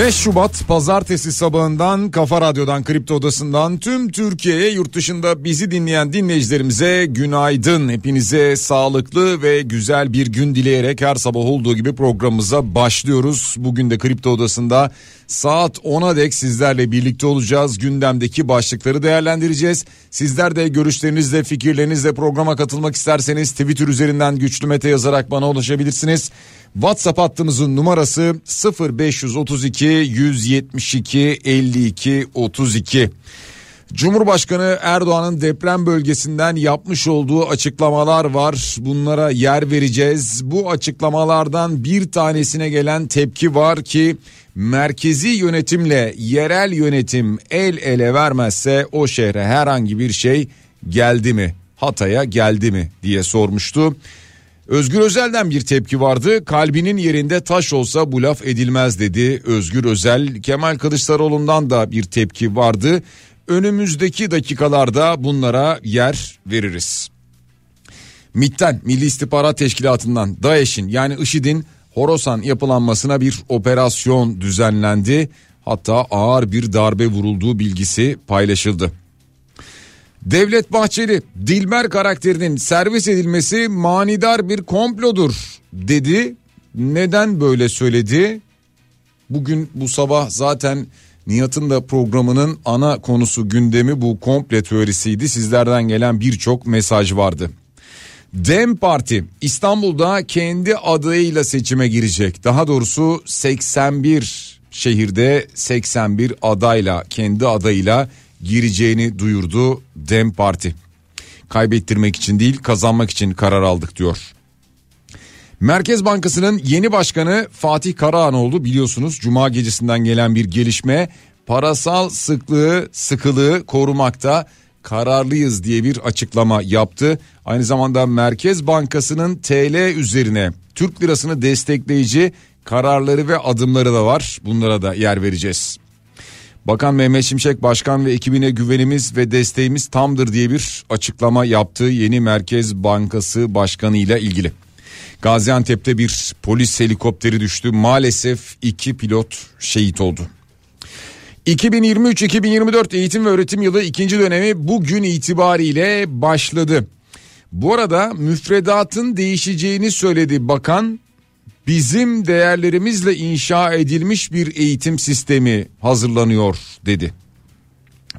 ...5 Şubat pazartesi sabahından Kafa Radyo'dan Kripto Odası'ndan tüm Türkiye'ye yurt dışında bizi dinleyen dinleyicilerimize günaydın. Hepinize sağlıklı ve güzel bir gün dileyerek her sabah olduğu gibi programımıza başlıyoruz. Bugün de Kripto Odası'nda saat 10'a dek sizlerle birlikte olacağız. Gündemdeki başlıkları değerlendireceğiz. Sizler de görüşlerinizle fikirlerinizle programa katılmak isterseniz Twitter üzerinden güçlü mete yazarak bana ulaşabilirsiniz. WhatsApp hattımızın numarası 0532 172 52 32. Cumhurbaşkanı Erdoğan'ın deprem bölgesinden yapmış olduğu açıklamalar var. Bunlara yer vereceğiz. Bu açıklamalardan bir tanesine gelen tepki var ki merkezi yönetimle yerel yönetim el ele vermezse o şehre herhangi bir şey geldi mi? Hatay'a geldi mi diye sormuştu. Özgür Özel'den bir tepki vardı. Kalbinin yerinde taş olsa bu laf edilmez dedi Özgür Özel. Kemal Kılıçdaroğlu'ndan da bir tepki vardı. Önümüzdeki dakikalarda bunlara yer veririz. MİT'ten Milli İstihbarat Teşkilatı'ndan DAEŞ'in yani IŞİD'in Horasan yapılanmasına bir operasyon düzenlendi. Hatta ağır bir darbe vurulduğu bilgisi paylaşıldı. Devlet Bahçeli Dilber karakterinin servis edilmesi manidar bir komplodur dedi. Neden böyle söyledi? Bugün bu sabah zaten Nihat'ın da programının ana konusu gündemi bu komple teorisiydi. Sizlerden gelen birçok mesaj vardı. Dem Parti İstanbul'da kendi adayıyla seçime girecek. Daha doğrusu 81 şehirde 81 adayla kendi adayıyla gireceğini duyurdu Dem Parti. Kaybettirmek için değil kazanmak için karar aldık diyor. Merkez Bankası'nın yeni başkanı Fatih Karahan oldu biliyorsunuz cuma gecesinden gelen bir gelişme parasal sıklığı sıkılığı korumakta kararlıyız diye bir açıklama yaptı. Aynı zamanda Merkez Bankası'nın TL üzerine Türk lirasını destekleyici kararları ve adımları da var. Bunlara da yer vereceğiz. Bakan Mehmet Şimşek başkan ve ekibine güvenimiz ve desteğimiz tamdır diye bir açıklama yaptı yeni Merkez Bankası Başkanı ile ilgili. Gaziantep'te bir polis helikopteri düştü. Maalesef iki pilot şehit oldu. 2023-2024 eğitim ve öğretim yılı ikinci dönemi bugün itibariyle başladı. Bu arada müfredatın değişeceğini söyledi bakan. Bizim değerlerimizle inşa edilmiş bir eğitim sistemi hazırlanıyor dedi.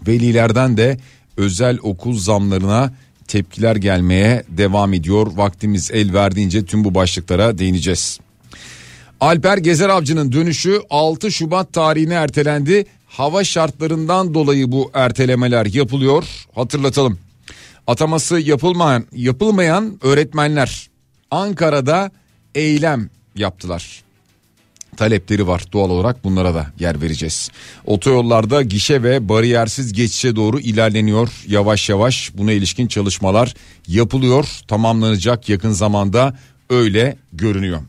Velilerden de özel okul zamlarına tepkiler gelmeye devam ediyor. Vaktimiz el verdiğince tüm bu başlıklara değineceğiz. Alper Gezer Avcı'nın dönüşü 6 Şubat tarihine ertelendi. Hava şartlarından dolayı bu ertelemeler yapılıyor. Hatırlatalım. Ataması yapılmayan yapılmayan öğretmenler Ankara'da eylem yaptılar. Talepleri var doğal olarak bunlara da yer vereceğiz. Otoyollarda gişe ve bariyersiz geçişe doğru ilerleniyor yavaş yavaş. Buna ilişkin çalışmalar yapılıyor. Tamamlanacak yakın zamanda öyle görünüyor.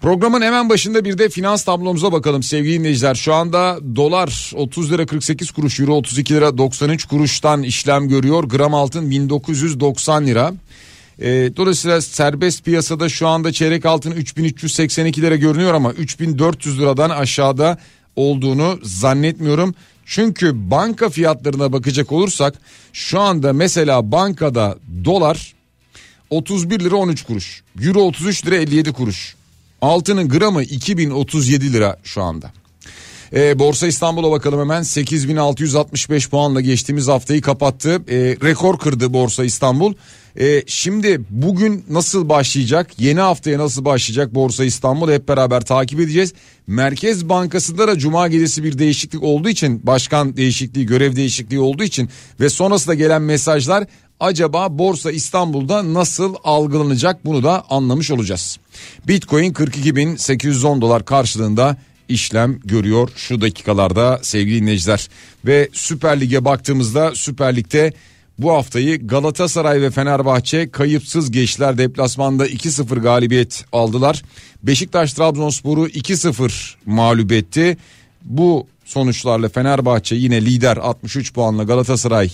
Programın hemen başında bir de finans tablomuza bakalım sevgili dinleyiciler. Şu anda dolar 30 lira 48 kuruş, euro 32 lira 93 kuruştan işlem görüyor. Gram altın 1990 lira. E, dolayısıyla serbest piyasada şu anda çeyrek altın 3382 lira görünüyor ama 3400 liradan aşağıda olduğunu zannetmiyorum. Çünkü banka fiyatlarına bakacak olursak şu anda mesela bankada dolar 31 lira 13 kuruş, euro 33 lira 57 kuruş. Altının gramı 2037 lira şu anda. E, Borsa İstanbul'a bakalım hemen 8665 puanla geçtiğimiz haftayı kapattı. E, rekor kırdı Borsa İstanbul. E, şimdi bugün nasıl başlayacak? Yeni haftaya nasıl başlayacak Borsa İstanbul hep beraber takip edeceğiz. Merkez Bankası'nda da cuma gecesi bir değişiklik olduğu için başkan değişikliği görev değişikliği olduğu için ve sonrasında gelen mesajlar acaba Borsa İstanbul'da nasıl algılanacak bunu da anlamış olacağız. Bitcoin 42.810 dolar karşılığında işlem görüyor şu dakikalarda sevgili dinleyiciler. Ve Süper Lig'e baktığımızda Süper Lig'de bu haftayı Galatasaray ve Fenerbahçe kayıpsız geçtiler. Deplasmanda 2-0 galibiyet aldılar. Beşiktaş Trabzonspor'u 2-0 mağlup etti. Bu sonuçlarla Fenerbahçe yine lider 63 puanla Galatasaray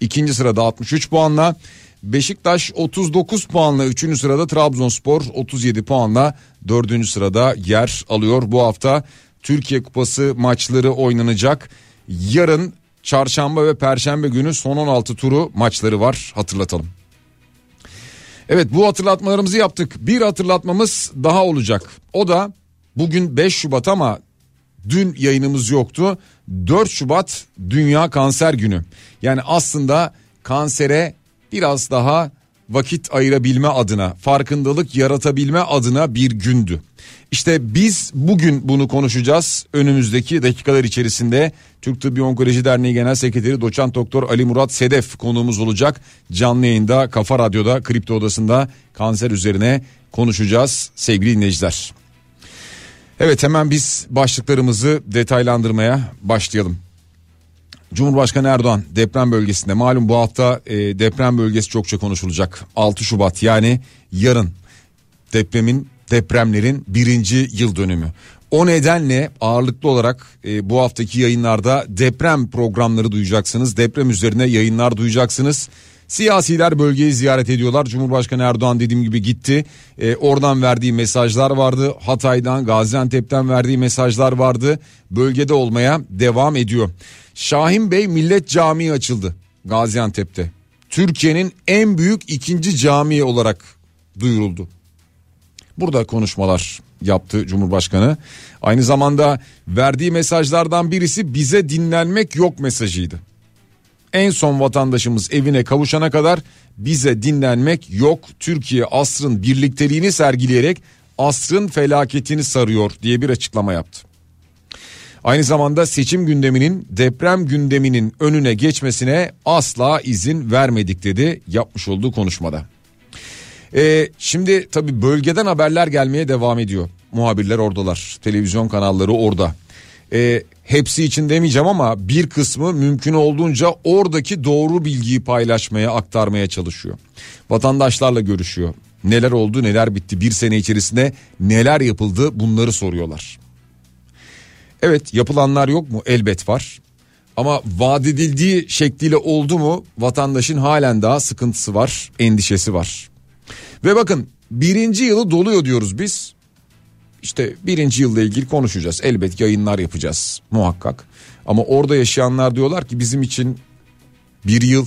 ikinci sırada 63 puanla. Beşiktaş 39 puanla 3. sırada Trabzonspor 37 puanla 4. sırada yer alıyor. Bu hafta Türkiye Kupası maçları oynanacak. Yarın çarşamba ve perşembe günü son 16 turu maçları var hatırlatalım. Evet bu hatırlatmalarımızı yaptık. Bir hatırlatmamız daha olacak. O da bugün 5 Şubat ama dün yayınımız yoktu. 4 Şubat Dünya Kanser Günü. Yani aslında kansere biraz daha vakit ayırabilme adına, farkındalık yaratabilme adına bir gündü. İşte biz bugün bunu konuşacağız. Önümüzdeki dakikalar içerisinde Türk Tıbbi Onkoloji Derneği Genel Sekreteri Doçent Doktor Ali Murat Sedef konuğumuz olacak. Canlı yayında Kafa Radyo'da Kripto Odası'nda kanser üzerine konuşacağız sevgili dinleyiciler. Evet hemen biz başlıklarımızı detaylandırmaya başlayalım. Cumhurbaşkanı Erdoğan deprem bölgesinde malum bu hafta e, deprem bölgesi çokça konuşulacak. 6 Şubat yani yarın depremin depremlerin birinci yıl dönümü. O nedenle ağırlıklı olarak e, bu haftaki yayınlarda deprem programları duyacaksınız. Deprem üzerine yayınlar duyacaksınız. Siyasiler bölgeyi ziyaret ediyorlar. Cumhurbaşkanı Erdoğan dediğim gibi gitti. E, oradan verdiği mesajlar vardı. Hatay'dan, Gaziantep'ten verdiği mesajlar vardı. Bölgede olmaya devam ediyor. Şahin Bey Millet Camii açıldı Gaziantep'te. Türkiye'nin en büyük ikinci camii olarak duyuruldu. Burada konuşmalar yaptı Cumhurbaşkanı. Aynı zamanda verdiği mesajlardan birisi bize dinlenmek yok mesajıydı. En son vatandaşımız evine kavuşana kadar bize dinlenmek yok. Türkiye asrın birlikteliğini sergileyerek asrın felaketini sarıyor diye bir açıklama yaptı. Aynı zamanda seçim gündeminin deprem gündeminin önüne geçmesine asla izin vermedik dedi yapmış olduğu konuşmada. Ee, şimdi tabi bölgeden haberler gelmeye devam ediyor. Muhabirler oradalar. Televizyon kanalları orada. Ee, hepsi için demeyeceğim ama bir kısmı mümkün olduğunca oradaki doğru bilgiyi paylaşmaya aktarmaya çalışıyor. Vatandaşlarla görüşüyor. Neler oldu neler bitti bir sene içerisinde neler yapıldı bunları soruyorlar. Evet yapılanlar yok mu? Elbet var. Ama vaat edildiği şekliyle oldu mu vatandaşın halen daha sıkıntısı var, endişesi var. Ve bakın birinci yılı doluyor diyoruz biz. İşte birinci yılla ilgili konuşacağız. Elbet yayınlar yapacağız muhakkak. Ama orada yaşayanlar diyorlar ki bizim için bir yıl,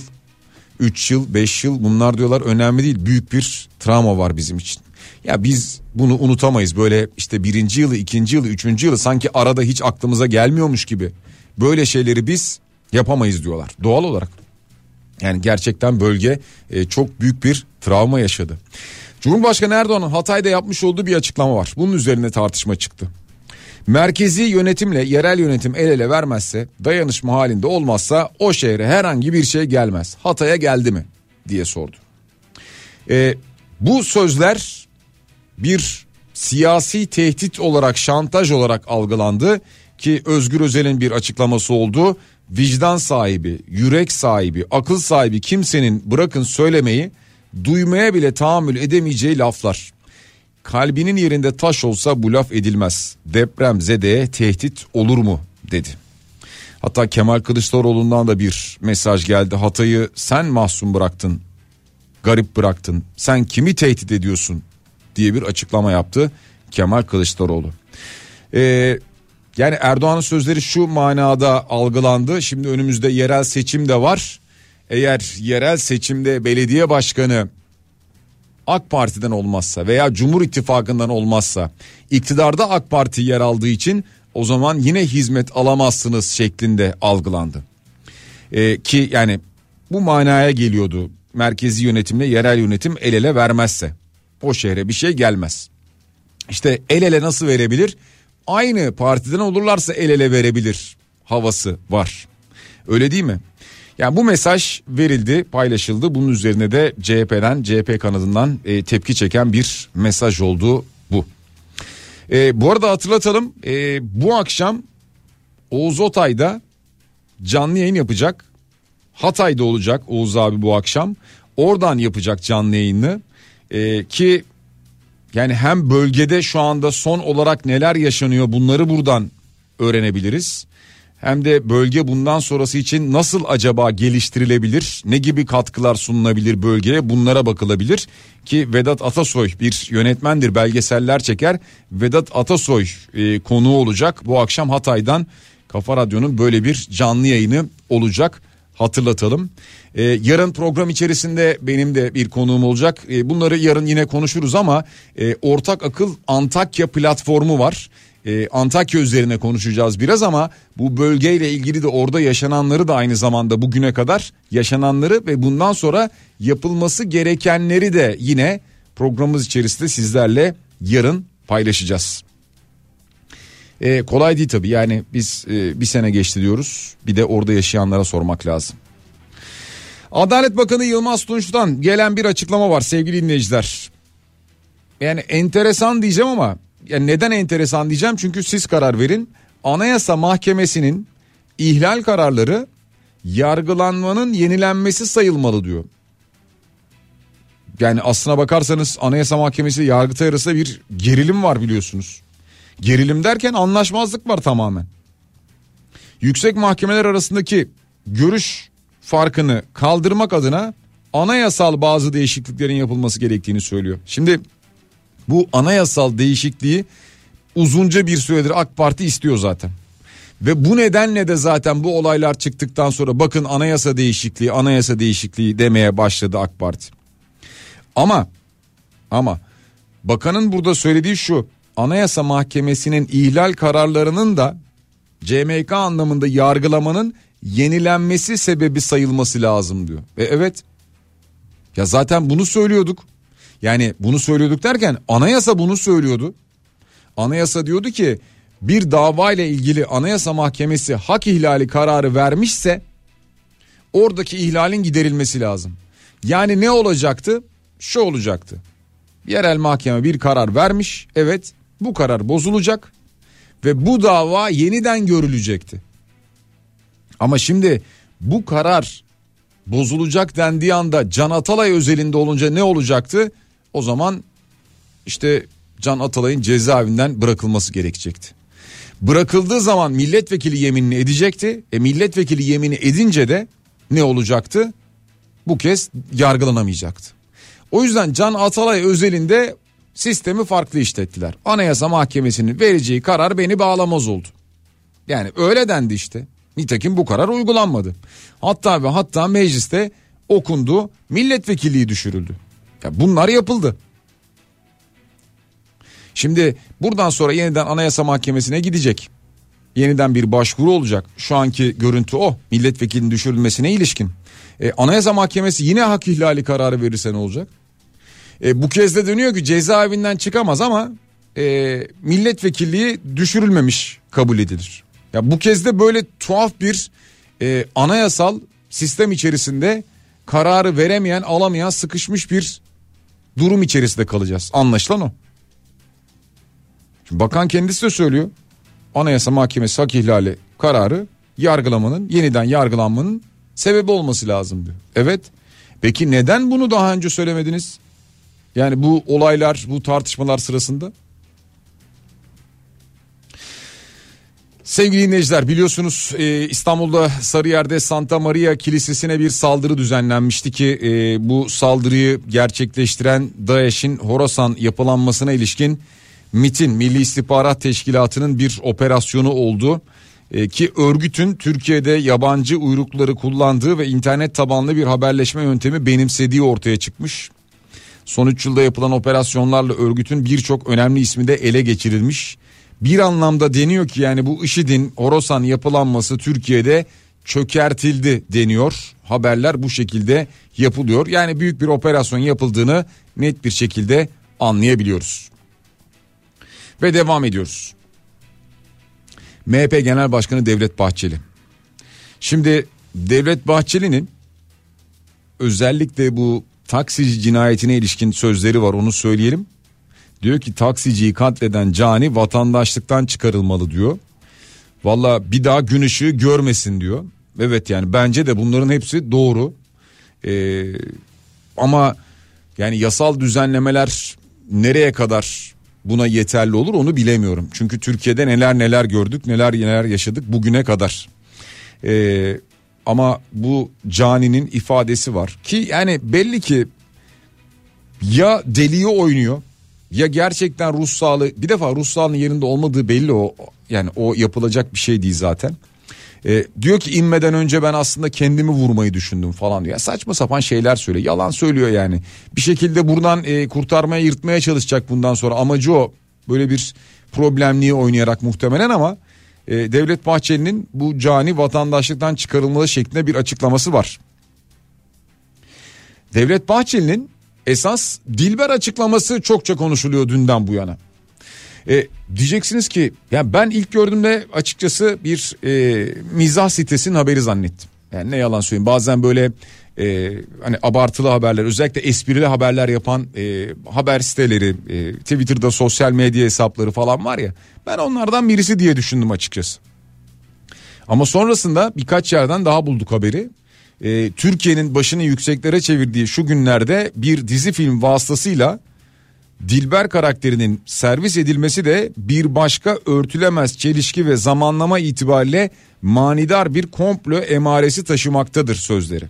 üç yıl, beş yıl bunlar diyorlar önemli değil. Büyük bir travma var bizim için. Ya biz bunu unutamayız böyle işte birinci yılı, ikinci yılı, üçüncü yılı sanki arada hiç aklımıza gelmiyormuş gibi. Böyle şeyleri biz yapamayız diyorlar doğal olarak. Yani gerçekten bölge e, çok büyük bir travma yaşadı. Cumhurbaşkanı Erdoğan'ın Hatay'da yapmış olduğu bir açıklama var. Bunun üzerine tartışma çıktı. Merkezi yönetimle yerel yönetim el ele vermezse, dayanışma halinde olmazsa o şehre herhangi bir şey gelmez. Hatay'a geldi mi diye sordu. E, bu sözler bir siyasi tehdit olarak şantaj olarak algılandı ki Özgür Özel'in bir açıklaması oldu. Vicdan sahibi, yürek sahibi, akıl sahibi kimsenin bırakın söylemeyi duymaya bile tahammül edemeyeceği laflar. Kalbinin yerinde taş olsa bu laf edilmez. Deprem zedeye tehdit olur mu dedi. Hatta Kemal Kılıçdaroğlu'ndan da bir mesaj geldi. Hatay'ı sen mahzun bıraktın, garip bıraktın. Sen kimi tehdit ediyorsun diye bir açıklama yaptı Kemal Kılıçdaroğlu. Ee, yani Erdoğan'ın sözleri şu manada algılandı. Şimdi önümüzde yerel seçim de var. Eğer yerel seçimde belediye başkanı AK Parti'den olmazsa veya Cumhur İttifakı'ndan olmazsa iktidarda AK Parti yer aldığı için o zaman yine hizmet alamazsınız şeklinde algılandı. Ee, ki yani bu manaya geliyordu merkezi yönetimle yerel yönetim el ele vermezse o şehre bir şey gelmez. İşte el ele nasıl verebilir? Aynı partiden olurlarsa el ele verebilir havası var. Öyle değil mi? Yani bu mesaj verildi, paylaşıldı. Bunun üzerine de CHP'den, CHP kanadından e, tepki çeken bir mesaj oldu bu. E, bu arada hatırlatalım, e, bu akşam Oğuz Otay'da canlı yayın yapacak. Hatay'da olacak Oğuz abi bu akşam. Oradan yapacak canlı yayını. E, ki yani hem bölgede şu anda son olarak neler yaşanıyor bunları buradan öğrenebiliriz. Hem de bölge bundan sonrası için nasıl acaba geliştirilebilir? Ne gibi katkılar sunulabilir bölgeye? Bunlara bakılabilir ki Vedat Atasoy bir yönetmendir, belgeseller çeker. Vedat Atasoy e, konuğu olacak. Bu akşam Hatay'dan Kafa Radyo'nun böyle bir canlı yayını olacak. Hatırlatalım. Ee, yarın program içerisinde benim de bir konuğum olacak. Ee, bunları yarın yine konuşuruz ama e, Ortak Akıl Antakya platformu var. Ee, Antakya üzerine konuşacağız biraz ama bu bölgeyle ilgili de orada yaşananları da aynı zamanda bugüne kadar yaşananları ve bundan sonra yapılması gerekenleri de yine programımız içerisinde sizlerle yarın paylaşacağız. Ee, kolay değil tabii yani biz e, bir sene geçti diyoruz bir de orada yaşayanlara sormak lazım. Adalet Bakanı Yılmaz Tunç'tan gelen bir açıklama var sevgili dinleyiciler. Yani enteresan diyeceğim ama yani neden enteresan diyeceğim çünkü siz karar verin. Anayasa Mahkemesi'nin ihlal kararları yargılanmanın yenilenmesi sayılmalı diyor. Yani aslına bakarsanız Anayasa Mahkemesi Yargıtay arasında bir gerilim var biliyorsunuz. Gerilim derken anlaşmazlık var tamamen. Yüksek mahkemeler arasındaki görüş farkını kaldırmak adına anayasal bazı değişikliklerin yapılması gerektiğini söylüyor. Şimdi bu anayasal değişikliği uzunca bir süredir AK Parti istiyor zaten. Ve bu nedenle de zaten bu olaylar çıktıktan sonra bakın anayasa değişikliği, anayasa değişikliği demeye başladı AK Parti. Ama ama bakanın burada söylediği şu. Anayasa Mahkemesi'nin ihlal kararlarının da CMK anlamında yargılamanın yenilenmesi sebebi sayılması lazım diyor. Ve evet ya zaten bunu söylüyorduk. Yani bunu söylüyorduk derken anayasa bunu söylüyordu. Anayasa diyordu ki bir dava ile ilgili anayasa mahkemesi hak ihlali kararı vermişse oradaki ihlalin giderilmesi lazım. Yani ne olacaktı? Şu olacaktı. Yerel mahkeme bir karar vermiş. Evet bu karar bozulacak ve bu dava yeniden görülecekti. Ama şimdi bu karar bozulacak dendiği anda Can Atalay özelinde olunca ne olacaktı? O zaman işte Can Atalay'ın cezaevinden bırakılması gerekecekti. Bırakıldığı zaman milletvekili yeminini edecekti. E milletvekili yemini edince de ne olacaktı? Bu kez yargılanamayacaktı. O yüzden Can Atalay özelinde sistemi farklı işlettiler. Anayasa Mahkemesi'nin vereceği karar beni bağlamaz oldu. Yani öyle dendi işte. Nitekim bu karar uygulanmadı. Hatta ve hatta mecliste okundu, milletvekilliği düşürüldü. Ya bunlar yapıldı. Şimdi buradan sonra yeniden Anayasa Mahkemesi'ne gidecek. Yeniden bir başvuru olacak. Şu anki görüntü o. Milletvekilinin düşürülmesine ilişkin. E, Anayasa Mahkemesi yine hak ihlali kararı verirse ne olacak? E, bu kez de dönüyor ki cezaevinden çıkamaz ama e, milletvekilliği düşürülmemiş kabul edilir. Ya bu kez de böyle tuhaf bir e, anayasal sistem içerisinde kararı veremeyen, alamayan, sıkışmış bir durum içerisinde kalacağız. Anlaşılan o. Şimdi bakan kendisi de söylüyor. Anayasa Mahkemesi hak ihlali kararı yargılamanın, yeniden yargılanmanın sebebi olması lazım diyor. Evet. Peki neden bunu daha önce söylemediniz? Yani bu olaylar, bu tartışmalar sırasında Sevgili dinleyiciler biliyorsunuz e, İstanbul'da Sarıyer'de Santa Maria Kilisesi'ne bir saldırı düzenlenmişti ki e, bu saldırıyı gerçekleştiren DAEŞ'in Horasan yapılanmasına ilişkin MIT'in Milli İstihbarat Teşkilatı'nın bir operasyonu oldu. E, ki örgütün Türkiye'de yabancı uyrukları kullandığı ve internet tabanlı bir haberleşme yöntemi benimsediği ortaya çıkmış. Son 3 yılda yapılan operasyonlarla örgütün birçok önemli ismi de ele geçirilmiş. bir anlamda deniyor ki yani bu IŞİD'in Horasan yapılanması Türkiye'de çökertildi deniyor. Haberler bu şekilde yapılıyor. Yani büyük bir operasyon yapıldığını net bir şekilde anlayabiliyoruz. Ve devam ediyoruz. MHP Genel Başkanı Devlet Bahçeli. Şimdi Devlet Bahçeli'nin özellikle bu taksici cinayetine ilişkin sözleri var onu söyleyelim. Diyor ki taksiciyi katleden cani vatandaşlıktan çıkarılmalı diyor. Valla bir daha gün ışığı görmesin diyor. Evet yani bence de bunların hepsi doğru. Ee, ama yani yasal düzenlemeler nereye kadar buna yeterli olur onu bilemiyorum. Çünkü Türkiye'de neler neler gördük neler neler yaşadık bugüne kadar. Ee, ama bu caninin ifadesi var ki yani belli ki ya deliği oynuyor ya gerçekten ruh sağlığı bir defa ruh sağlığının yerinde olmadığı belli o yani o yapılacak bir şey değil zaten. E, diyor ki inmeden önce ben aslında kendimi vurmayı düşündüm falan diyor. Saçma sapan şeyler söylüyor. Yalan söylüyor yani. Bir şekilde buradan e, kurtarmaya yırtmaya çalışacak bundan sonra. Amacı o. Böyle bir problemliği oynayarak muhtemelen ama e, Devlet Bahçeli'nin bu cani vatandaşlıktan çıkarılmalı şeklinde bir açıklaması var. Devlet Bahçeli'nin esas Dilber açıklaması çokça konuşuluyor dünden bu yana. E, diyeceksiniz ki ya ben ilk gördüğümde açıkçası bir e, mizah sitesinin haberi zannettim. Yani ne yalan söyleyeyim bazen böyle e, hani abartılı haberler özellikle esprili haberler yapan e, haber siteleri e, Twitter'da sosyal medya hesapları falan var ya ben onlardan birisi diye düşündüm açıkçası. Ama sonrasında birkaç yerden daha bulduk haberi. E, Türkiye'nin başını yükseklere çevirdiği şu günlerde bir dizi film vasıtasıyla Dilber karakterinin servis edilmesi de bir başka örtülemez çelişki ve zamanlama itibariyle manidar bir komplo emaresi taşımaktadır sözleri.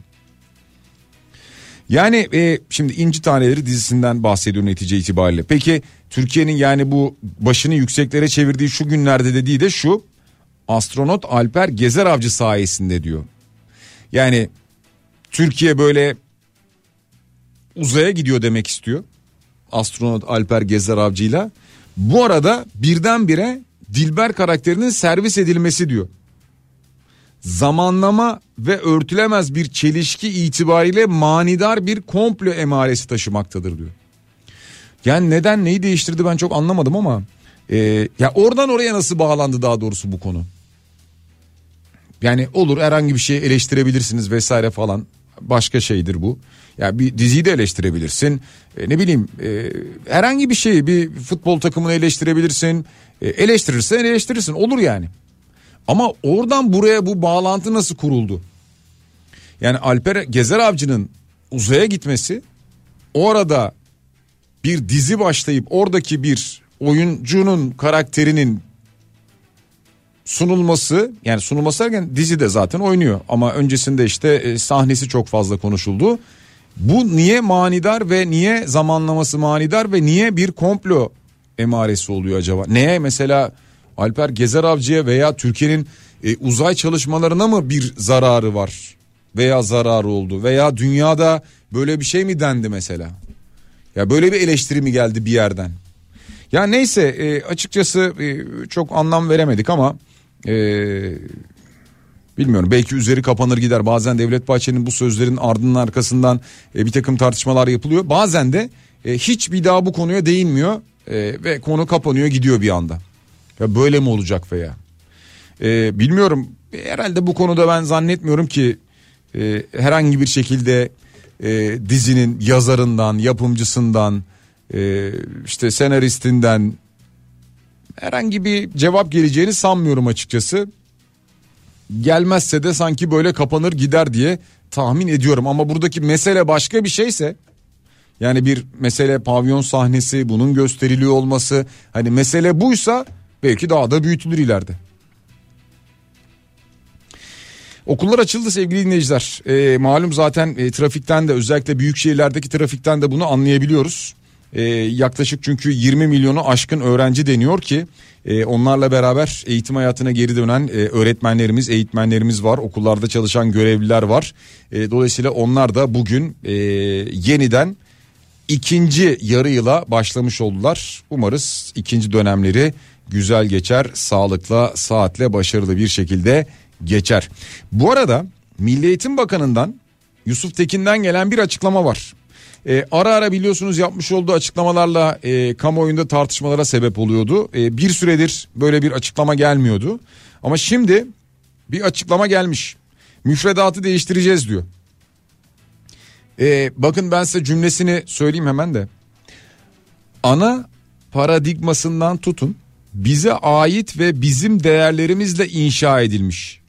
Yani e, şimdi İnci Taneleri dizisinden bahsediyor netice itibariyle. Peki Türkiye'nin yani bu başını yükseklere çevirdiği şu günlerde dediği de şu. Astronot Alper Gezer Avcı sayesinde diyor. Yani Türkiye böyle uzaya gidiyor demek istiyor. Astronot Alper Gezer Avcı'yla. Bu arada birdenbire Dilber karakterinin servis edilmesi diyor zamanlama ve örtülemez bir çelişki itibariyle manidar bir komplo emaresi taşımaktadır diyor. Yani neden neyi değiştirdi ben çok anlamadım ama e, ya oradan oraya nasıl bağlandı daha doğrusu bu konu. Yani olur herhangi bir şey eleştirebilirsiniz vesaire falan başka şeydir bu. Ya bir diziyi de eleştirebilirsin. E, ne bileyim e, herhangi bir şeyi bir futbol takımını eleştirebilirsin. E, eleştirirsen eleştirirsin olur yani. Ama oradan buraya bu bağlantı nasıl kuruldu? Yani Alper Gezer Avcı'nın uzaya gitmesi orada bir dizi başlayıp oradaki bir oyuncunun karakterinin sunulması yani sunulması derken dizi de zaten oynuyor ama öncesinde işte e, sahnesi çok fazla konuşuldu. Bu niye manidar ve niye zamanlaması manidar ve niye bir komplo emaresi oluyor acaba? Neye mesela Alper Gezer Avcı'ya veya Türkiye'nin e, uzay çalışmalarına mı bir zararı var veya zararı oldu veya dünyada böyle bir şey mi dendi mesela? Ya böyle bir eleştiri mi geldi bir yerden? Ya neyse e, açıkçası e, çok anlam veremedik ama e, bilmiyorum belki üzeri kapanır gider. Bazen Devlet Bahçeli'nin bu sözlerin ardının arkasından e, bir takım tartışmalar yapılıyor. Bazen de e, hiç bir daha bu konuya değinmiyor e, ve konu kapanıyor gidiyor bir anda. Ya böyle mi olacak veya? Ee, bilmiyorum herhalde bu konuda ben zannetmiyorum ki e, herhangi bir şekilde e, dizinin yazarından, yapımcısından, e, işte senaristinden herhangi bir cevap geleceğini sanmıyorum açıkçası. Gelmezse de sanki böyle kapanır gider diye tahmin ediyorum ama buradaki mesele başka bir şeyse yani bir mesele pavyon sahnesi bunun gösteriliyor olması hani mesele buysa Belki daha da büyütülür ileride. Okullar açıldı sevgili dinleyiciler. E, malum zaten e, trafikten de özellikle büyük şehirlerdeki trafikten de bunu anlayabiliyoruz. E, yaklaşık çünkü 20 milyonu aşkın öğrenci deniyor ki e, onlarla beraber eğitim hayatına geri dönen e, öğretmenlerimiz, eğitmenlerimiz var. Okullarda çalışan görevliler var. E, dolayısıyla onlar da bugün e, yeniden ikinci yarı yıla başlamış oldular. Umarız ikinci dönemleri güzel geçer. Sağlıkla, saatle, başarılı bir şekilde geçer. Bu arada Milli Eğitim Bakanı'ndan Yusuf Tekin'den gelen bir açıklama var. E, ara ara biliyorsunuz yapmış olduğu açıklamalarla e, kamuoyunda tartışmalara sebep oluyordu. E, bir süredir böyle bir açıklama gelmiyordu. Ama şimdi bir açıklama gelmiş. Müfredatı değiştireceğiz diyor. E, bakın ben size cümlesini söyleyeyim hemen de. Ana paradigmasından tutun bize ait ve bizim değerlerimizle inşa edilmiş.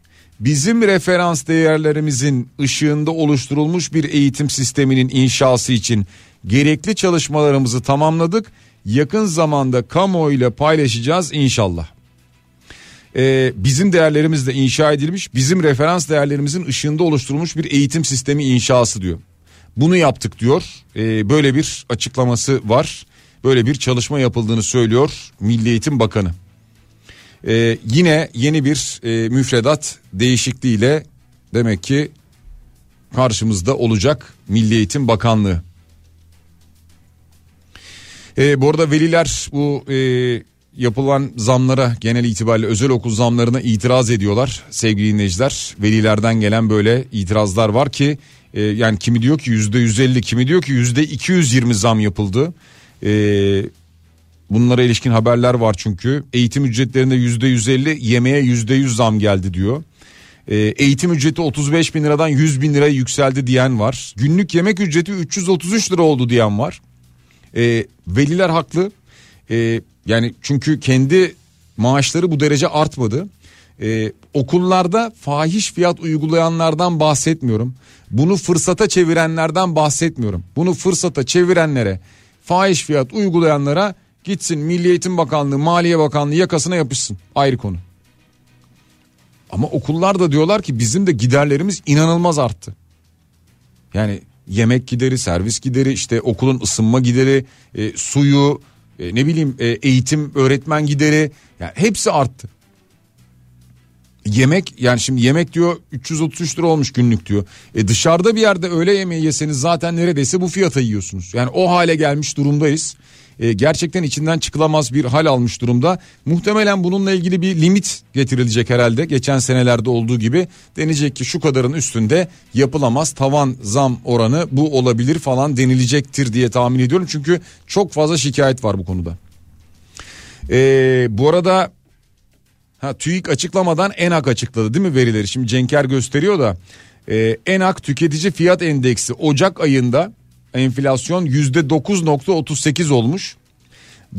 Bizim referans değerlerimizin ışığında oluşturulmuş bir eğitim sisteminin inşası için gerekli çalışmalarımızı tamamladık. Yakın zamanda kamuoyuyla paylaşacağız inşallah. Ee, bizim değerlerimizle inşa edilmiş, bizim referans değerlerimizin ışığında oluşturulmuş bir eğitim sistemi inşası diyor. Bunu yaptık diyor. Ee, böyle bir açıklaması var böyle bir çalışma yapıldığını söylüyor Milli Eğitim Bakanı. Ee, yine yeni bir e, müfredat değişikliğiyle demek ki karşımızda olacak Milli Eğitim Bakanlığı. Ee, bu arada veliler bu e, yapılan zamlara genel itibariyle özel okul zamlarına itiraz ediyorlar sevgili dinleyiciler. Velilerden gelen böyle itirazlar var ki e, yani kimi diyor ki yüzde yüz elli kimi diyor ki yüzde iki yüz yirmi zam yapıldı. Ee, bunlara ilişkin haberler var çünkü. Eğitim ücretlerinde yüzde yüz elli yemeğe yüzde yüz zam geldi diyor. Ee, eğitim ücreti 35 bin liradan 100 bin liraya yükseldi diyen var. Günlük yemek ücreti 333 lira oldu diyen var. Ee, veliler haklı. Ee, yani çünkü kendi maaşları bu derece artmadı. Ee, okullarda fahiş fiyat uygulayanlardan bahsetmiyorum. Bunu fırsata çevirenlerden bahsetmiyorum. Bunu fırsata çevirenlere fahiş fiyat uygulayanlara gitsin Milli Eğitim Bakanlığı, Maliye Bakanlığı yakasına yapışsın. Ayrı konu. Ama okullar da diyorlar ki bizim de giderlerimiz inanılmaz arttı. Yani yemek gideri, servis gideri, işte okulun ısınma gideri, e, suyu, e, ne bileyim e, eğitim, öğretmen gideri, yani hepsi arttı. Yemek yani şimdi yemek diyor 333 lira olmuş günlük diyor. E dışarıda bir yerde öğle yemeği yeseniz zaten neredeyse bu fiyata yiyorsunuz. Yani o hale gelmiş durumdayız. E, gerçekten içinden çıkılamaz bir hal almış durumda. Muhtemelen bununla ilgili bir limit getirilecek herhalde. Geçen senelerde olduğu gibi denecek ki şu kadarın üstünde yapılamaz tavan zam oranı bu olabilir falan denilecektir diye tahmin ediyorum. Çünkü çok fazla şikayet var bu konuda. E, bu arada Ha, TÜİK açıklamadan ENAK açıkladı değil mi verileri? Şimdi Cenker gösteriyor da e, ENAK tüketici fiyat endeksi Ocak ayında enflasyon yüzde 9.38 olmuş.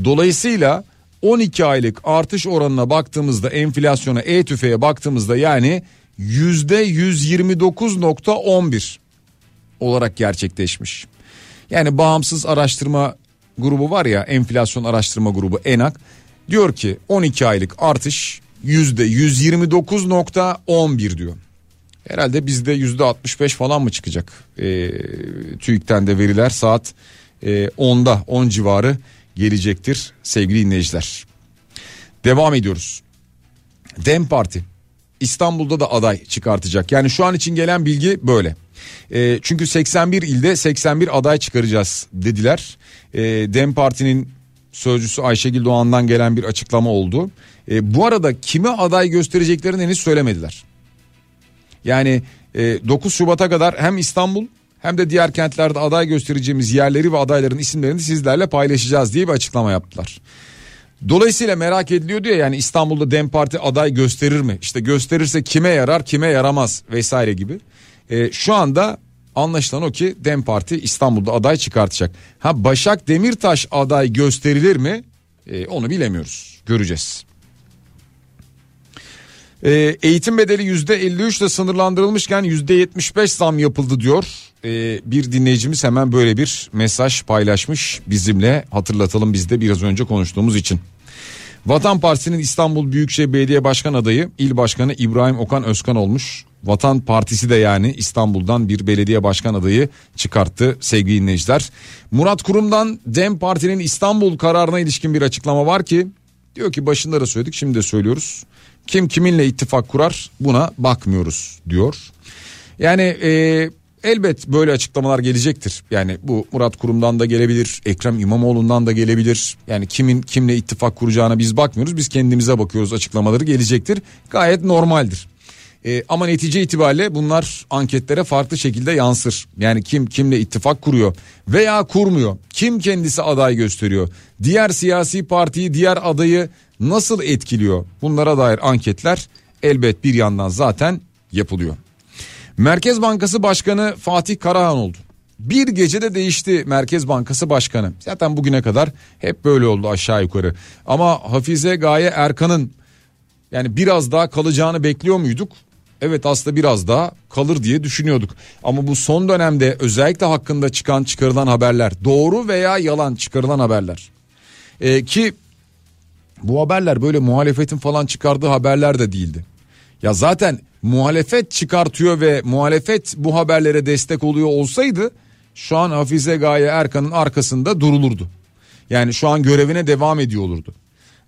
Dolayısıyla 12 aylık artış oranına baktığımızda enflasyona E-TÜFE'ye baktığımızda yani yüzde 129.11 olarak gerçekleşmiş. Yani bağımsız araştırma grubu var ya enflasyon araştırma grubu ENAK diyor ki 12 aylık artış yüzde 129.11 diyor. Herhalde bizde yüzde 65 falan mı çıkacak? E, TÜİK'ten de veriler saat e, 10'da 10 civarı gelecektir sevgili dinleyiciler. Devam ediyoruz. Dem Parti İstanbul'da da aday çıkartacak. Yani şu an için gelen bilgi böyle. E, çünkü 81 ilde 81 aday çıkaracağız dediler. E, Dem Parti'nin sözcüsü Ayşegül Doğan'dan gelen bir açıklama oldu. E, bu arada kime aday göstereceklerini henüz söylemediler. Yani e, 9 Şubat'a kadar hem İstanbul hem de diğer kentlerde aday göstereceğimiz yerleri ve adayların isimlerini sizlerle paylaşacağız diye bir açıklama yaptılar. Dolayısıyla merak ediliyor diyor yani İstanbul'da Dem Parti aday gösterir mi? İşte gösterirse kime yarar kime yaramaz vesaire gibi. E, şu anda anlaşılan o ki Dem Parti İstanbul'da aday çıkartacak. Ha Başak Demirtaş aday gösterilir mi? E, onu bilemiyoruz göreceğiz. E, eğitim bedeli yüzde 53 ile sınırlandırılmışken yüzde 75 zam yapıldı diyor. E, bir dinleyicimiz hemen böyle bir mesaj paylaşmış bizimle hatırlatalım biz de biraz önce konuştuğumuz için. Vatan Partisi'nin İstanbul Büyükşehir Belediye Başkan adayı İl Başkanı İbrahim Okan Özkan olmuş. Vatan Partisi de yani İstanbul'dan bir belediye başkan adayı çıkarttı sevgili dinleyiciler. Murat Kurum'dan Dem Parti'nin İstanbul kararına ilişkin bir açıklama var ki diyor ki başında da söyledik şimdi de söylüyoruz. Kim kiminle ittifak kurar buna bakmıyoruz diyor. Yani e, elbet böyle açıklamalar gelecektir. Yani bu Murat Kurum'dan da gelebilir, Ekrem İmamoğlu'ndan da gelebilir. Yani kimin kimle ittifak kuracağına biz bakmıyoruz. Biz kendimize bakıyoruz açıklamaları gelecektir. Gayet normaldir. E, ama netice itibariyle bunlar anketlere farklı şekilde yansır. Yani kim kimle ittifak kuruyor veya kurmuyor. Kim kendisi aday gösteriyor. Diğer siyasi partiyi, diğer adayı nasıl etkiliyor? Bunlara dair anketler elbet bir yandan zaten yapılıyor. Merkez Bankası Başkanı Fatih Karahan oldu. Bir gecede değişti Merkez Bankası Başkanı. Zaten bugüne kadar hep böyle oldu aşağı yukarı. Ama Hafize Gaye Erkan'ın yani biraz daha kalacağını bekliyor muyduk? Evet aslında biraz daha kalır diye düşünüyorduk. Ama bu son dönemde özellikle hakkında çıkan çıkarılan haberler doğru veya yalan çıkarılan haberler. Ee, ki bu haberler böyle muhalefetin falan çıkardığı haberler de değildi. Ya zaten muhalefet çıkartıyor ve muhalefet bu haberlere destek oluyor olsaydı şu an Hafize Gaye Erkan'ın arkasında durulurdu. Yani şu an görevine devam ediyor olurdu.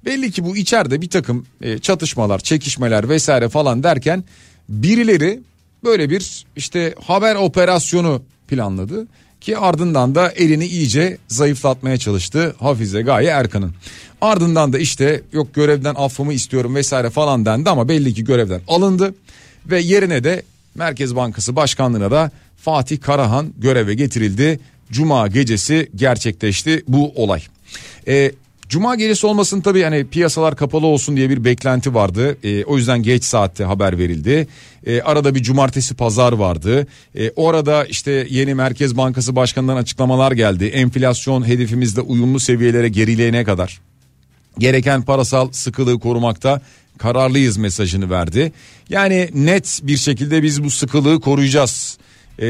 Belli ki bu içeride bir takım e, çatışmalar, çekişmeler vesaire falan derken birileri böyle bir işte haber operasyonu planladı ki ardından da elini iyice zayıflatmaya çalıştı Hafize Gaye Erkan'ın. Ardından da işte yok görevden affımı istiyorum vesaire falan dendi ama belli ki görevden alındı ve yerine de Merkez Bankası Başkanlığı'na da Fatih Karahan göreve getirildi. Cuma gecesi gerçekleşti bu olay. Ee, Cuma gecesi olmasın tabii hani piyasalar kapalı olsun diye bir beklenti vardı. E, o yüzden geç saatte haber verildi. E, arada bir cumartesi pazar vardı. E, o arada işte yeni Merkez Bankası Başkanı'ndan açıklamalar geldi. Enflasyon hedefimizde uyumlu seviyelere gerileyene kadar gereken parasal sıkılığı korumakta kararlıyız mesajını verdi. Yani net bir şekilde biz bu sıkılığı koruyacağız. E,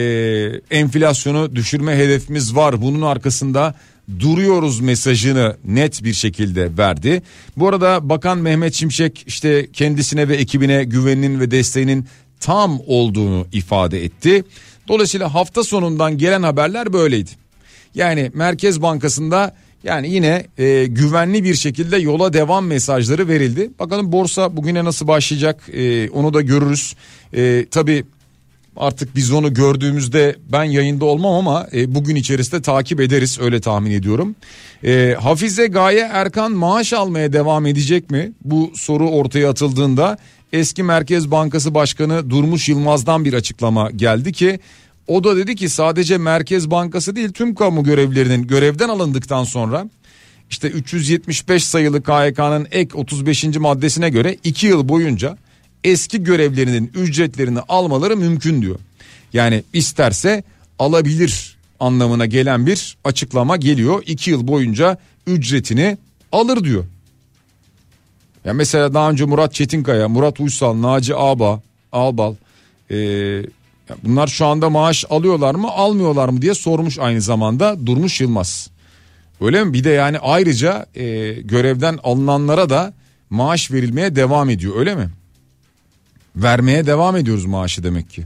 enflasyonu düşürme hedefimiz var. Bunun arkasında duruyoruz mesajını net bir şekilde verdi. Bu arada Bakan Mehmet Şimşek işte kendisine ve ekibine güveninin ve desteğinin tam olduğunu ifade etti. Dolayısıyla hafta sonundan gelen haberler böyleydi. Yani Merkez Bankası'nda yani yine e, güvenli bir şekilde yola devam mesajları verildi. Bakalım borsa bugüne nasıl başlayacak e, onu da görürüz. E, tabii Artık biz onu gördüğümüzde ben yayında olmam ama e, bugün içerisinde takip ederiz öyle tahmin ediyorum. E, Hafize Gaye Erkan maaş almaya devam edecek mi? Bu soru ortaya atıldığında eski Merkez Bankası Başkanı Durmuş Yılmaz'dan bir açıklama geldi ki o da dedi ki sadece Merkez Bankası değil tüm kamu görevlilerinin görevden alındıktan sonra işte 375 sayılı KHK'nın ek 35. maddesine göre 2 yıl boyunca eski görevlerinin ücretlerini almaları mümkün diyor. Yani isterse alabilir anlamına gelen bir açıklama geliyor. İki yıl boyunca ücretini alır diyor. Ya mesela daha önce Murat Çetinkaya, Murat Uysal, Naci Ağba, Albal e, bunlar şu anda maaş alıyorlar mı almıyorlar mı diye sormuş aynı zamanda Durmuş Yılmaz. Öyle mi? Bir de yani ayrıca e, görevden alınanlara da maaş verilmeye devam ediyor öyle mi? Vermeye devam ediyoruz maaşı demek ki.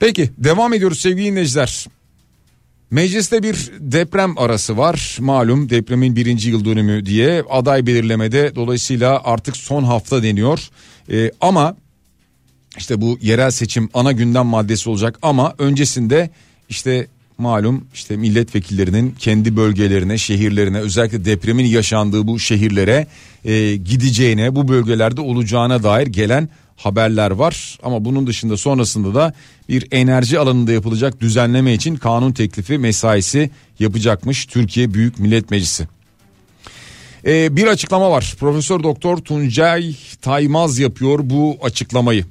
Peki devam ediyoruz sevgili dinleyiciler. Mecliste bir deprem arası var. Malum depremin birinci yıl dönümü diye aday belirlemede dolayısıyla artık son hafta deniyor. Ee, ama işte bu yerel seçim ana gündem maddesi olacak ama öncesinde işte malum işte milletvekillerinin kendi bölgelerine, şehirlerine özellikle depremin yaşandığı bu şehirlere e, gideceğine, bu bölgelerde olacağına dair gelen haberler var. Ama bunun dışında sonrasında da bir enerji alanında yapılacak düzenleme için kanun teklifi mesaisi yapacakmış Türkiye Büyük Millet Meclisi. Ee, bir açıklama var. Profesör Doktor Tuncay Taymaz yapıyor bu açıklamayı.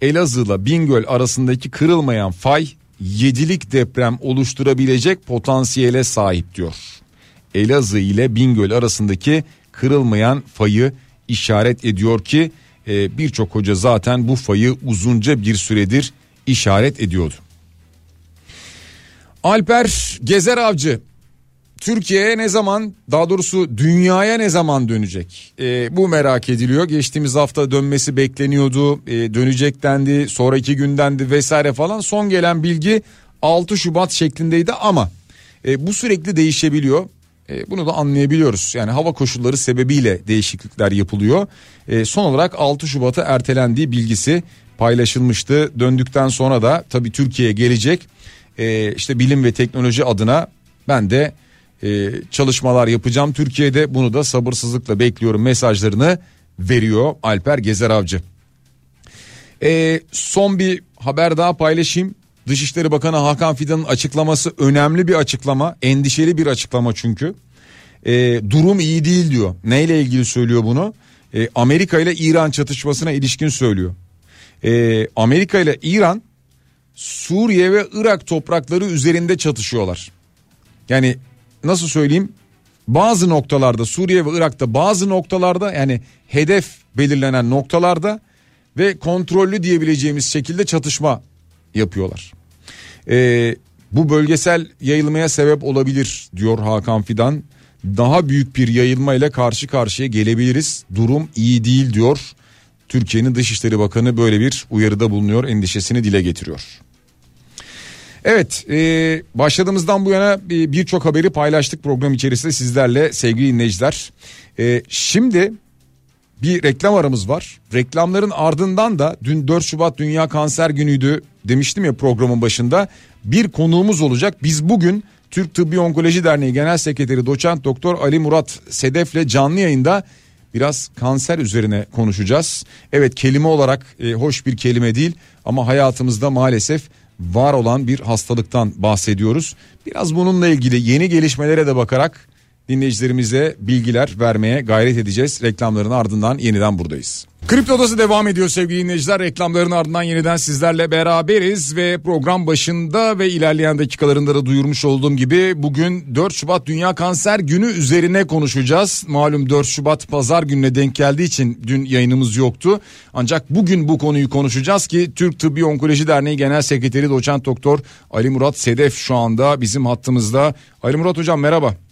Elazığ'la Bingöl arasındaki kırılmayan fay yedilik deprem oluşturabilecek potansiyele sahip diyor. Elazığ ile Bingöl arasındaki kırılmayan fayı işaret ediyor ki e, birçok hoca zaten bu fayı uzunca bir süredir işaret ediyordu. Alper Gezer Avcı Türkiye'ye ne zaman daha doğrusu dünyaya ne zaman dönecek? E, bu merak ediliyor. Geçtiğimiz hafta dönmesi bekleniyordu. E, dönecek dendi. Sonra iki gündendi vesaire falan. Son gelen bilgi 6 Şubat şeklindeydi ama e, bu sürekli değişebiliyor. E, bunu da anlayabiliyoruz. Yani hava koşulları sebebiyle değişiklikler yapılıyor. E, son olarak 6 Şubat'a ertelendiği bilgisi paylaşılmıştı. Döndükten sonra da tabii Türkiye'ye gelecek. E, işte bilim ve teknoloji adına ben de e, çalışmalar yapacağım. Türkiye'de bunu da sabırsızlıkla bekliyorum mesajlarını veriyor Alper Gezer Avcı. E, son bir haber daha paylaşayım. Dışişleri Bakanı Hakan Fidan'ın açıklaması önemli bir açıklama. Endişeli bir açıklama çünkü. E, durum iyi değil diyor. Neyle ilgili söylüyor bunu? E, Amerika ile İran çatışmasına ilişkin söylüyor. E, Amerika ile İran Suriye ve Irak toprakları üzerinde çatışıyorlar. Yani nasıl söyleyeyim? Bazı noktalarda Suriye ve Irak'ta bazı noktalarda yani hedef belirlenen noktalarda ve kontrollü diyebileceğimiz şekilde çatışma yapıyorlar. Ee, bu bölgesel yayılmaya sebep olabilir diyor Hakan Fidan. Daha büyük bir yayılma ile karşı karşıya gelebiliriz. Durum iyi değil diyor. Türkiye'nin Dışişleri Bakanı böyle bir uyarıda bulunuyor, endişesini dile getiriyor. Evet e, başladığımızdan bu yana birçok haberi paylaştık program içerisinde sizlerle sevgili dinleyiciler. E, şimdi bir reklam aramız var. Reklamların ardından da dün 4 Şubat Dünya Kanser Günü'ydü demiştim ya programın başında. Bir konuğumuz olacak. Biz bugün Türk Tıbbi Onkoloji Derneği Genel Sekreteri Doçent Doktor Ali Murat Sedef'le canlı yayında biraz kanser üzerine konuşacağız. Evet kelime olarak e, hoş bir kelime değil ama hayatımızda maalesef var olan bir hastalıktan bahsediyoruz. Biraz bununla ilgili yeni gelişmelere de bakarak dinleyicilerimize bilgiler vermeye gayret edeceğiz. Reklamların ardından yeniden buradayız. Kripto Odası devam ediyor sevgili dinleyiciler. Reklamların ardından yeniden sizlerle beraberiz ve program başında ve ilerleyen dakikalarında da duyurmuş olduğum gibi bugün 4 Şubat Dünya Kanser Günü üzerine konuşacağız. Malum 4 Şubat pazar gününe denk geldiği için dün yayınımız yoktu. Ancak bugün bu konuyu konuşacağız ki Türk Tıbbi Onkoloji Derneği Genel Sekreteri Doçent Doktor Ali Murat Sedef şu anda bizim hattımızda. Ali Murat Hocam merhaba.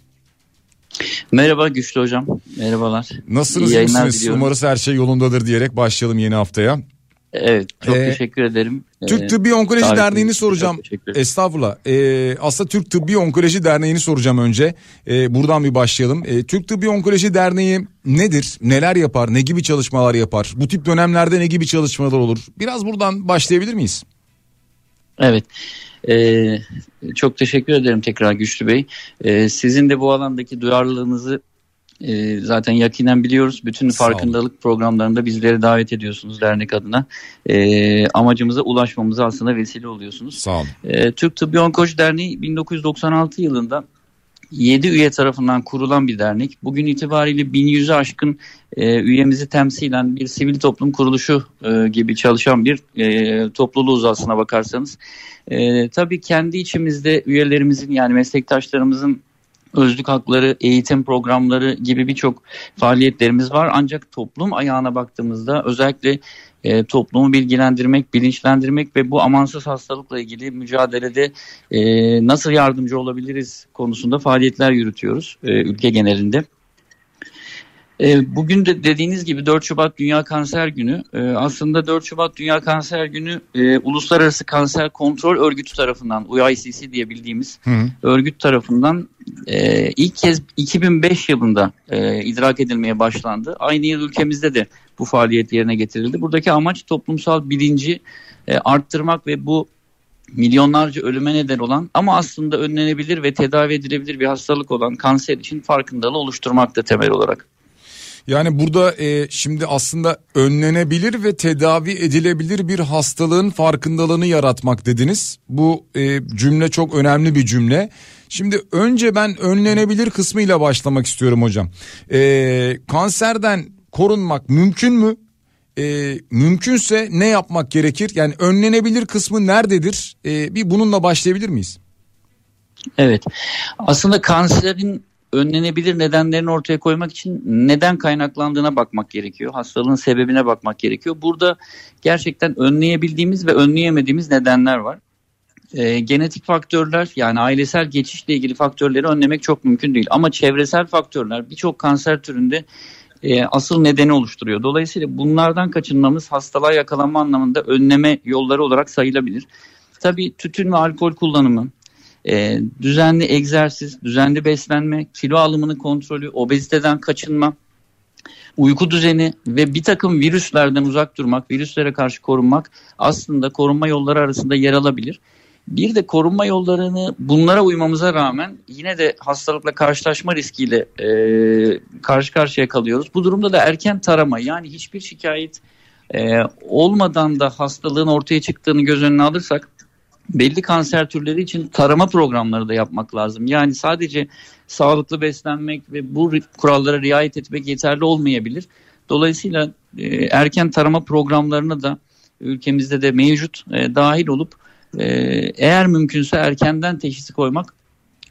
Merhaba Güçlü Hocam. Merhabalar. Nasılsınız? İyi misiniz? Umarız her şey yolundadır diyerek başlayalım yeni haftaya. Evet çok ee, teşekkür ederim. Türk ee, Tıbbi Onkoloji Derneği'ni soracağım. Estağfurullah. Ee, aslında Türk Tıbbi Onkoloji Derneği'ni soracağım önce. Ee, buradan bir başlayalım. Ee, Türk Tıbbi Onkoloji Derneği nedir? Neler yapar? Ne gibi çalışmalar yapar? Bu tip dönemlerde ne gibi çalışmalar olur? Biraz buradan başlayabilir miyiz? Evet. Ee, çok teşekkür ederim tekrar Güçlü Bey. Ee, sizin de bu alandaki duyarlılığınızı e, zaten yakinen biliyoruz. Bütün farkındalık programlarında bizleri davet ediyorsunuz dernek adına. E, amacımıza ulaşmamıza aslında vesile oluyorsunuz. Sağ olun. E, Türk Tıbbi Onkoloji Derneği 1996 yılında 7 üye tarafından kurulan bir dernek. Bugün itibariyle 1100'e aşkın e, üyemizi temsilen bir sivil toplum kuruluşu e, gibi çalışan bir e, topluluğuz aslına bakarsanız. E, tabii kendi içimizde üyelerimizin yani meslektaşlarımızın özlük hakları, eğitim programları gibi birçok faaliyetlerimiz var. Ancak toplum ayağına baktığımızda özellikle e, toplumu bilgilendirmek, bilinçlendirmek ve bu amansız hastalıkla ilgili mücadelede e, nasıl yardımcı olabiliriz konusunda faaliyetler yürütüyoruz e, ülke genelinde. E, bugün de dediğiniz gibi 4 Şubat Dünya Kanser Günü. E, aslında 4 Şubat Dünya Kanser Günü e, Uluslararası Kanser Kontrol Örgütü tarafından UICC diye bildiğimiz Hı. örgüt tarafından ilk kez 2005 yılında idrak edilmeye başlandı. Aynı yıl ülkemizde de bu faaliyet yerine getirildi. Buradaki amaç toplumsal bilinci arttırmak ve bu milyonlarca ölüme neden olan ama aslında önlenebilir ve tedavi edilebilir bir hastalık olan kanser için farkındalığı oluşturmak da temel olarak. Yani burada e, şimdi aslında önlenebilir ve tedavi edilebilir bir hastalığın farkındalığını yaratmak dediniz. Bu e, cümle çok önemli bir cümle. Şimdi önce ben önlenebilir kısmıyla başlamak istiyorum hocam. E, kanserden korunmak mümkün mü? E, mümkünse ne yapmak gerekir? Yani önlenebilir kısmı nerededir? E, bir bununla başlayabilir miyiz? Evet. Aslında kanserin önlenebilir nedenlerini ortaya koymak için neden kaynaklandığına bakmak gerekiyor. Hastalığın sebebine bakmak gerekiyor. Burada gerçekten önleyebildiğimiz ve önleyemediğimiz nedenler var. E, genetik faktörler yani ailesel geçişle ilgili faktörleri önlemek çok mümkün değil. Ama çevresel faktörler birçok kanser türünde e, asıl nedeni oluşturuyor. Dolayısıyla bunlardan kaçınmamız hastalığa yakalanma anlamında önleme yolları olarak sayılabilir. Tabii tütün ve alkol kullanımı, e, düzenli egzersiz, düzenli beslenme, kilo alımının kontrolü, obeziteden kaçınma. uyku düzeni ve bir takım virüslerden uzak durmak, virüslere karşı korunmak aslında korunma yolları arasında yer alabilir. Bir de korunma yollarını bunlara uymamıza rağmen yine de hastalıkla karşılaşma riskiyle e, karşı karşıya kalıyoruz. Bu durumda da erken tarama yani hiçbir şikayet e, olmadan da hastalığın ortaya çıktığını göz önüne alırsak belli kanser türleri için tarama programları da yapmak lazım. Yani sadece sağlıklı beslenmek ve bu kurallara riayet etmek yeterli olmayabilir. Dolayısıyla e, erken tarama programlarına da ülkemizde de mevcut e, dahil olup e, eğer mümkünse erkenden teşhisi koymak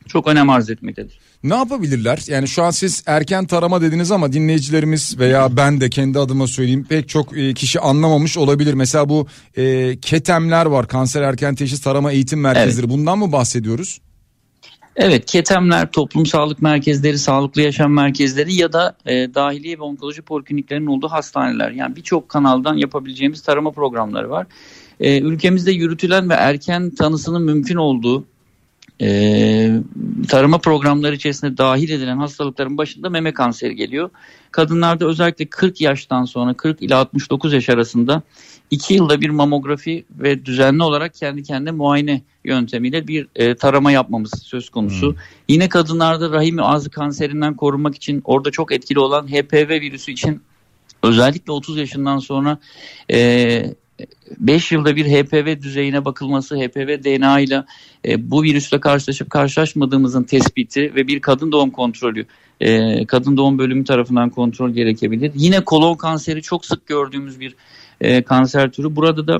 çok önem arz etmektedir. Ne yapabilirler? Yani şu an siz erken tarama dediniz ama dinleyicilerimiz veya ben de kendi adıma söyleyeyim pek çok e, kişi anlamamış olabilir. Mesela bu e, ketemler var kanser erken teşhis tarama eğitim merkezleri evet. bundan mı bahsediyoruz? Evet ketemler, toplum sağlık merkezleri, sağlıklı yaşam merkezleri ya da e, dahiliye ve onkoloji polikliniklerinin olduğu hastaneler. Yani birçok kanaldan yapabileceğimiz tarama programları var. E, ülkemizde yürütülen ve erken tanısının mümkün olduğu e, tarama programları içerisinde dahil edilen hastalıkların başında meme kanseri geliyor. Kadınlarda özellikle 40 yaştan sonra 40 ila 69 yaş arasında 2 yılda bir mamografi ve düzenli olarak kendi kendine muayene yöntemiyle bir e, tarama yapmamız söz konusu. Hmm. Yine kadınlarda rahim ağzı kanserinden korunmak için orada çok etkili olan HPV virüsü için özellikle 30 yaşından sonra e, 5 yılda bir HPV düzeyine bakılması, HPV DNA ile e, bu virüsle karşılaşıp karşılaşmadığımızın tespiti ve bir kadın doğum kontrolü, e, kadın doğum bölümü tarafından kontrol gerekebilir. Yine kolon kanseri çok sık gördüğümüz bir e, kanser türü. Burada da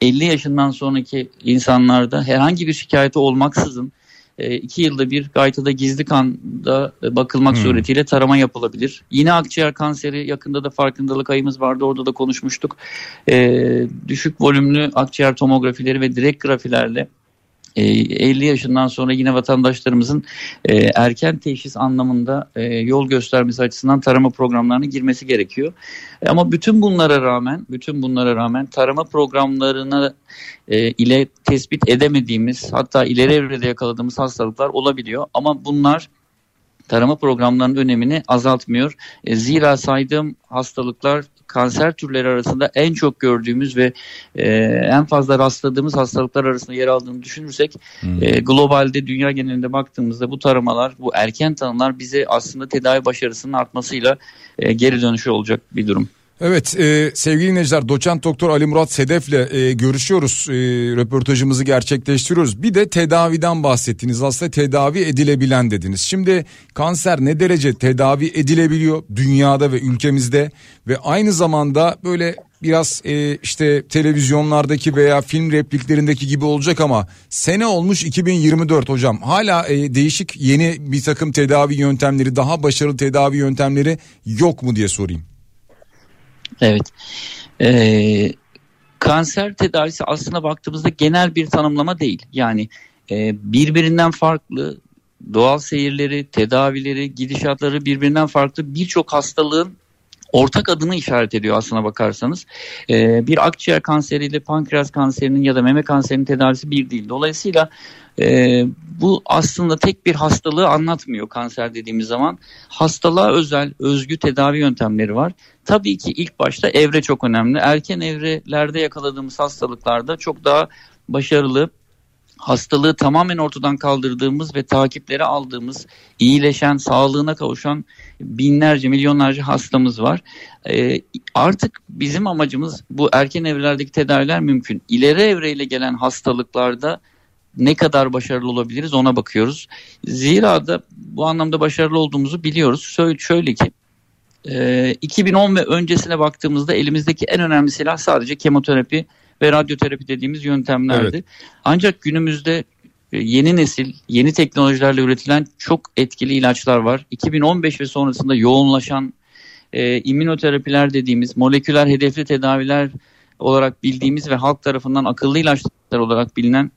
50 yaşından sonraki insanlarda herhangi bir şikayeti olmaksızın iki yılda bir gaytada gizli kanda e, bakılmak hmm. suretiyle tarama yapılabilir. Yine akciğer kanseri yakında da farkındalık ayımız vardı orada da konuşmuştuk. E, düşük volümlü akciğer tomografileri ve direkt grafilerle 50 e, yaşından sonra yine vatandaşlarımızın e, erken teşhis anlamında e, yol göstermesi açısından tarama programlarına girmesi gerekiyor. Ama bütün bunlara rağmen, bütün bunlara rağmen tarama programlarına ile tespit edemediğimiz, hatta ileri evrede yakaladığımız hastalıklar olabiliyor. Ama bunlar tarama programlarının önemini azaltmıyor. zira saydığım hastalıklar kanser türleri arasında en çok gördüğümüz ve e, en fazla rastladığımız hastalıklar arasında yer aldığını düşünürsek hmm. e, globalde dünya genelinde baktığımızda bu taramalar, bu erken tanılar bize aslında tedavi başarısının artmasıyla e, geri dönüşü olacak bir durum. Evet e, sevgili dinleyiciler doçent doktor Ali Murat Sedef'le e, görüşüyoruz e, röportajımızı gerçekleştiriyoruz. Bir de tedaviden bahsettiniz aslında tedavi edilebilen dediniz. Şimdi kanser ne derece tedavi edilebiliyor dünyada ve ülkemizde ve aynı zamanda böyle biraz e, işte televizyonlardaki veya film repliklerindeki gibi olacak ama sene olmuş 2024 hocam hala e, değişik yeni bir takım tedavi yöntemleri daha başarılı tedavi yöntemleri yok mu diye sorayım. Evet. Ee, kanser tedavisi aslında baktığımızda genel bir tanımlama değil. Yani e, birbirinden farklı doğal seyirleri, tedavileri, gidişatları birbirinden farklı birçok hastalığın ortak adını işaret ediyor aslına bakarsanız. Ee, bir akciğer kanseriyle pankreas kanserinin ya da meme kanserinin tedavisi bir değil. Dolayısıyla e, bu aslında tek bir hastalığı anlatmıyor kanser dediğimiz zaman. Hastalığa özel, özgü tedavi yöntemleri var. Tabii ki ilk başta evre çok önemli. Erken evrelerde yakaladığımız hastalıklarda çok daha başarılı hastalığı tamamen ortadan kaldırdığımız ve takipleri aldığımız, iyileşen, sağlığına kavuşan binlerce, milyonlarca hastamız var. Ee, artık bizim amacımız bu erken evrelerdeki tedaviler mümkün. İleri evreyle gelen hastalıklarda ne kadar başarılı olabiliriz ona bakıyoruz. Zira da bu anlamda başarılı olduğumuzu biliyoruz. Şöyle, şöyle ki 2010 ve öncesine baktığımızda elimizdeki en önemli silah sadece kemoterapi ve radyoterapi dediğimiz yöntemlerdi. Evet. Ancak günümüzde e, yeni nesil, yeni teknolojilerle üretilen çok etkili ilaçlar var. 2015 ve sonrasında yoğunlaşan e, immünoterapiler dediğimiz moleküler hedefli tedaviler olarak bildiğimiz ve halk tarafından akıllı ilaçlar olarak bilinen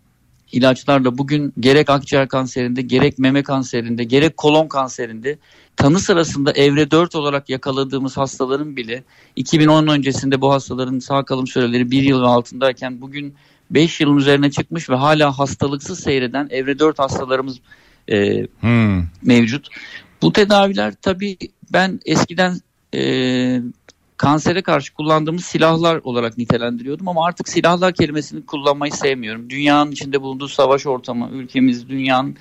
ilaçlarla bugün gerek akciğer kanserinde, gerek meme kanserinde, gerek kolon kanserinde tanı sırasında evre 4 olarak yakaladığımız hastaların bile 2010 öncesinde bu hastaların sağ kalım süreleri 1 yıl ve altındayken bugün 5 yılın üzerine çıkmış ve hala hastalıksız seyreden evre 4 hastalarımız e, hmm. mevcut. Bu tedaviler tabii ben eskiden e, kansere karşı kullandığımız silahlar olarak nitelendiriyordum ama artık silahlar kelimesini kullanmayı sevmiyorum. Dünyanın içinde bulunduğu savaş ortamı, ülkemiz, dünyanın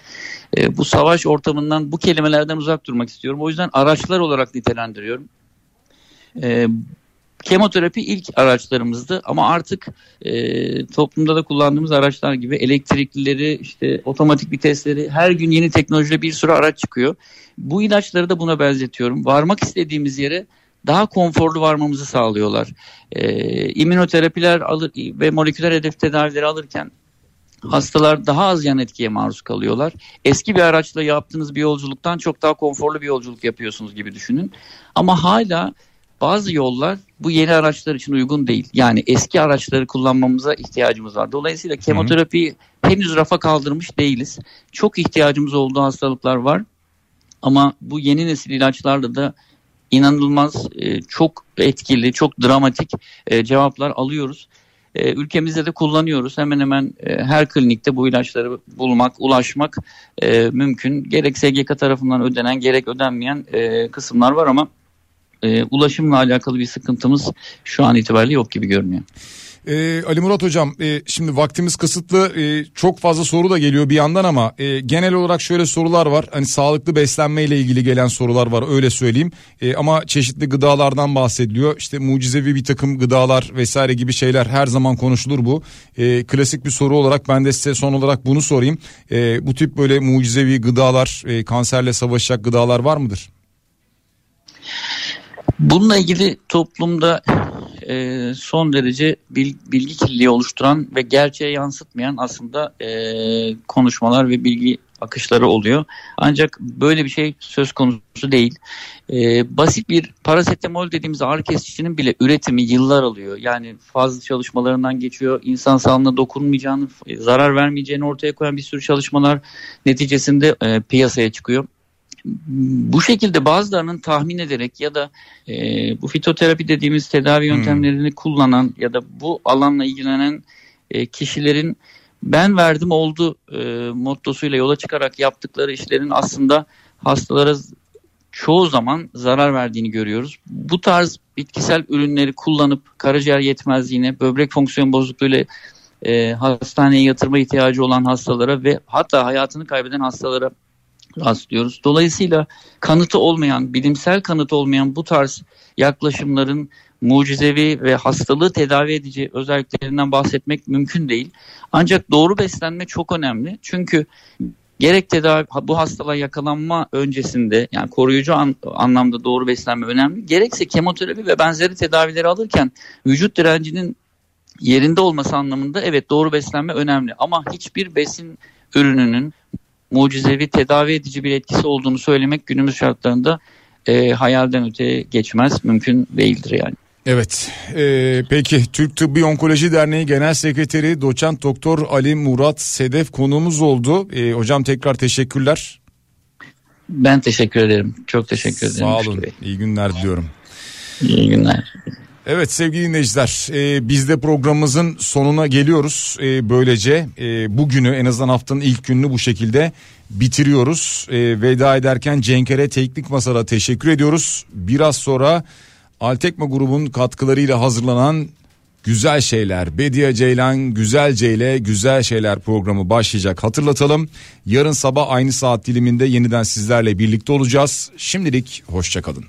e, bu savaş ortamından bu kelimelerden uzak durmak istiyorum. O yüzden araçlar olarak nitelendiriyorum. E, kemoterapi ilk araçlarımızdı ama artık e, toplumda da kullandığımız araçlar gibi elektriklileri, işte otomatik vitesleri her gün yeni teknolojide bir sürü araç çıkıyor. Bu ilaçları da buna benzetiyorum. Varmak istediğimiz yere daha konforlu varmamızı sağlıyorlar. E, immünoterapiler alır ve moleküler hedef tedavileri alırken hastalar daha az yan etkiye maruz kalıyorlar. Eski bir araçla yaptığınız bir yolculuktan çok daha konforlu bir yolculuk yapıyorsunuz gibi düşünün. Ama hala bazı yollar bu yeni araçlar için uygun değil. Yani eski araçları kullanmamıza ihtiyacımız var. Dolayısıyla kemoterapiyi henüz rafa kaldırmış değiliz. Çok ihtiyacımız olduğu hastalıklar var. Ama bu yeni nesil ilaçlarla da inanılmaz e, çok etkili, çok dramatik e, cevaplar alıyoruz. E, ülkemizde de kullanıyoruz. Hemen hemen her klinikte bu ilaçları bulmak, ulaşmak mümkün. Gerek SGK tarafından ödenen, gerek ödenmeyen kısımlar var ama ulaşımla alakalı bir sıkıntımız şu an itibariyle yok gibi görünüyor. Ee, Ali Murat Hocam e, şimdi vaktimiz kısıtlı e, çok fazla soru da geliyor bir yandan ama e, genel olarak şöyle sorular var. Hani sağlıklı beslenme ile ilgili gelen sorular var öyle söyleyeyim. E, ama çeşitli gıdalardan bahsediliyor. İşte mucizevi bir takım gıdalar vesaire gibi şeyler her zaman konuşulur bu. E, klasik bir soru olarak ben de size son olarak bunu sorayım. E, bu tip böyle mucizevi gıdalar e, kanserle savaşacak gıdalar var mıdır? Bununla ilgili toplumda e, son derece bilgi kirliliği oluşturan ve gerçeğe yansıtmayan aslında e, konuşmalar ve bilgi akışları oluyor. Ancak böyle bir şey söz konusu değil. Ee, basit bir parasetamol dediğimiz ağrı kesicinin bile üretimi yıllar alıyor. Yani fazla çalışmalarından geçiyor. İnsan sağlığına dokunmayacağını, zarar vermeyeceğini ortaya koyan bir sürü çalışmalar neticesinde e, piyasaya çıkıyor bu şekilde bazılarının tahmin ederek ya da e, bu fitoterapi dediğimiz tedavi hmm. yöntemlerini hmm. kullanan ya da bu alanla ilgilenen e, kişilerin ben verdim oldu e, mottosuyla yola çıkarak yaptıkları işlerin aslında hastalara çoğu zaman zarar verdiğini görüyoruz. Bu tarz bitkisel ürünleri kullanıp karaciğer yetmezliğine, böbrek fonksiyon bozukluğuyla e, hastaneye yatırma ihtiyacı olan hastalara ve hatta hayatını kaybeden hastalara rastlıyoruz. Dolayısıyla kanıtı olmayan, bilimsel kanıtı olmayan bu tarz yaklaşımların mucizevi ve hastalığı tedavi edici özelliklerinden bahsetmek mümkün değil. Ancak doğru beslenme çok önemli. Çünkü gerek tedavi bu hastalığa yakalanma öncesinde yani koruyucu an, anlamda doğru beslenme önemli. Gerekse kemoterapi ve benzeri tedavileri alırken vücut direncinin yerinde olması anlamında evet doğru beslenme önemli ama hiçbir besin ürününün mucizevi tedavi edici bir etkisi olduğunu söylemek günümüz şartlarında e, hayalden öte geçmez, mümkün değildir yani. Evet e, peki Türk Tıbbi Onkoloji Derneği Genel Sekreteri Doçent Doktor Ali Murat Sedef konuğumuz oldu. E, hocam tekrar teşekkürler. Ben teşekkür ederim. Çok teşekkür ederim. Sağ olun. İyi günler diliyorum. İyi günler. Evet sevgili dinleyiciler e, biz de programımızın sonuna geliyoruz. E, böylece e, bugünü en azından haftanın ilk gününü bu şekilde bitiriyoruz. E, veda ederken Cenkere Teknik Masa'da teşekkür ediyoruz. Biraz sonra Altekma grubun katkılarıyla hazırlanan Güzel Şeyler, Bediye Ceylan Güzelce ile Güzel Şeyler programı başlayacak hatırlatalım. Yarın sabah aynı saat diliminde yeniden sizlerle birlikte olacağız. Şimdilik hoşçakalın.